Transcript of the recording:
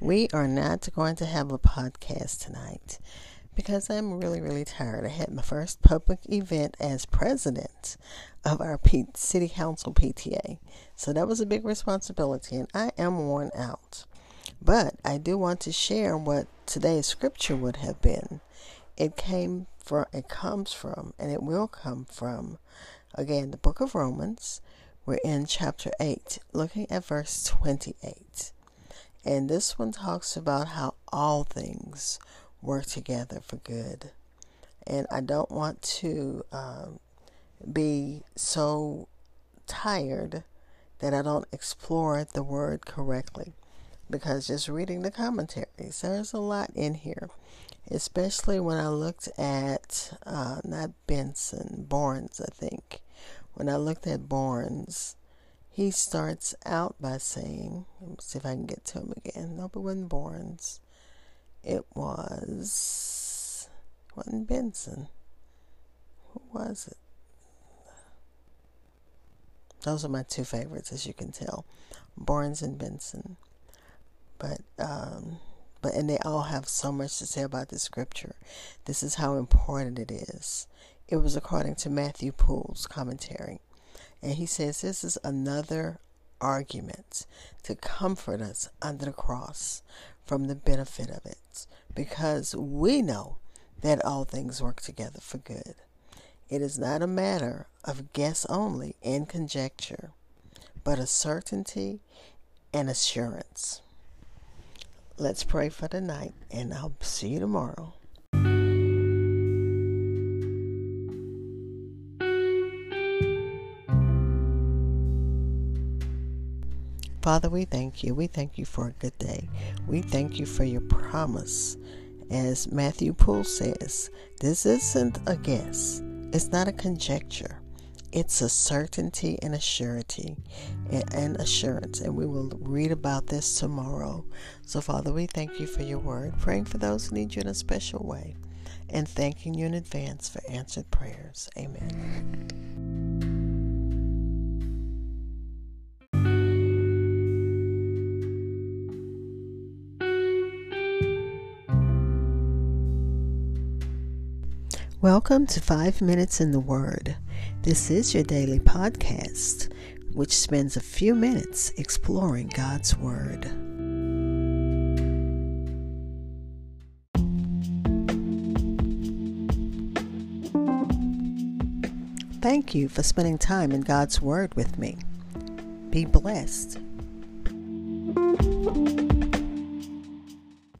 We are not going to have a podcast tonight because I'm really, really tired. I had my first public event as president of our P- City Council PTA. So that was a big responsibility, and I am worn out. But I do want to share what today's scripture would have been. It came from, it comes from, and it will come from, again, the book of Romans. We're in chapter 8, looking at verse 28. And this one talks about how all things work together for good. And I don't want to um, be so tired that I don't explore the word correctly. Because just reading the commentaries, there's a lot in here. Especially when I looked at, uh, not Benson, Barnes, I think. When I looked at Barnes, he starts out by saying, let me see if I can get to him again. Nope, it wasn't Barnes. It was, it wasn't Benson. Who was it? Those are my two favorites, as you can tell, Barnes and Benson. But, um, but and they all have so much to say about the scripture. This is how important it is. It was according to Matthew Poole's commentary. And he says this is another argument to comfort us under the cross from the benefit of it because we know that all things work together for good. It is not a matter of guess only and conjecture, but a certainty and assurance. Let's pray for tonight, and I'll see you tomorrow. Father, we thank you. We thank you for a good day. We thank you for your promise. As Matthew Poole says, this isn't a guess, it's not a conjecture. It's a certainty and a surety and assurance. And we will read about this tomorrow. So, Father, we thank you for your word, praying for those who need you in a special way, and thanking you in advance for answered prayers. Amen. Welcome to Five Minutes in the Word. This is your daily podcast, which spends a few minutes exploring God's Word. Thank you for spending time in God's Word with me. Be blessed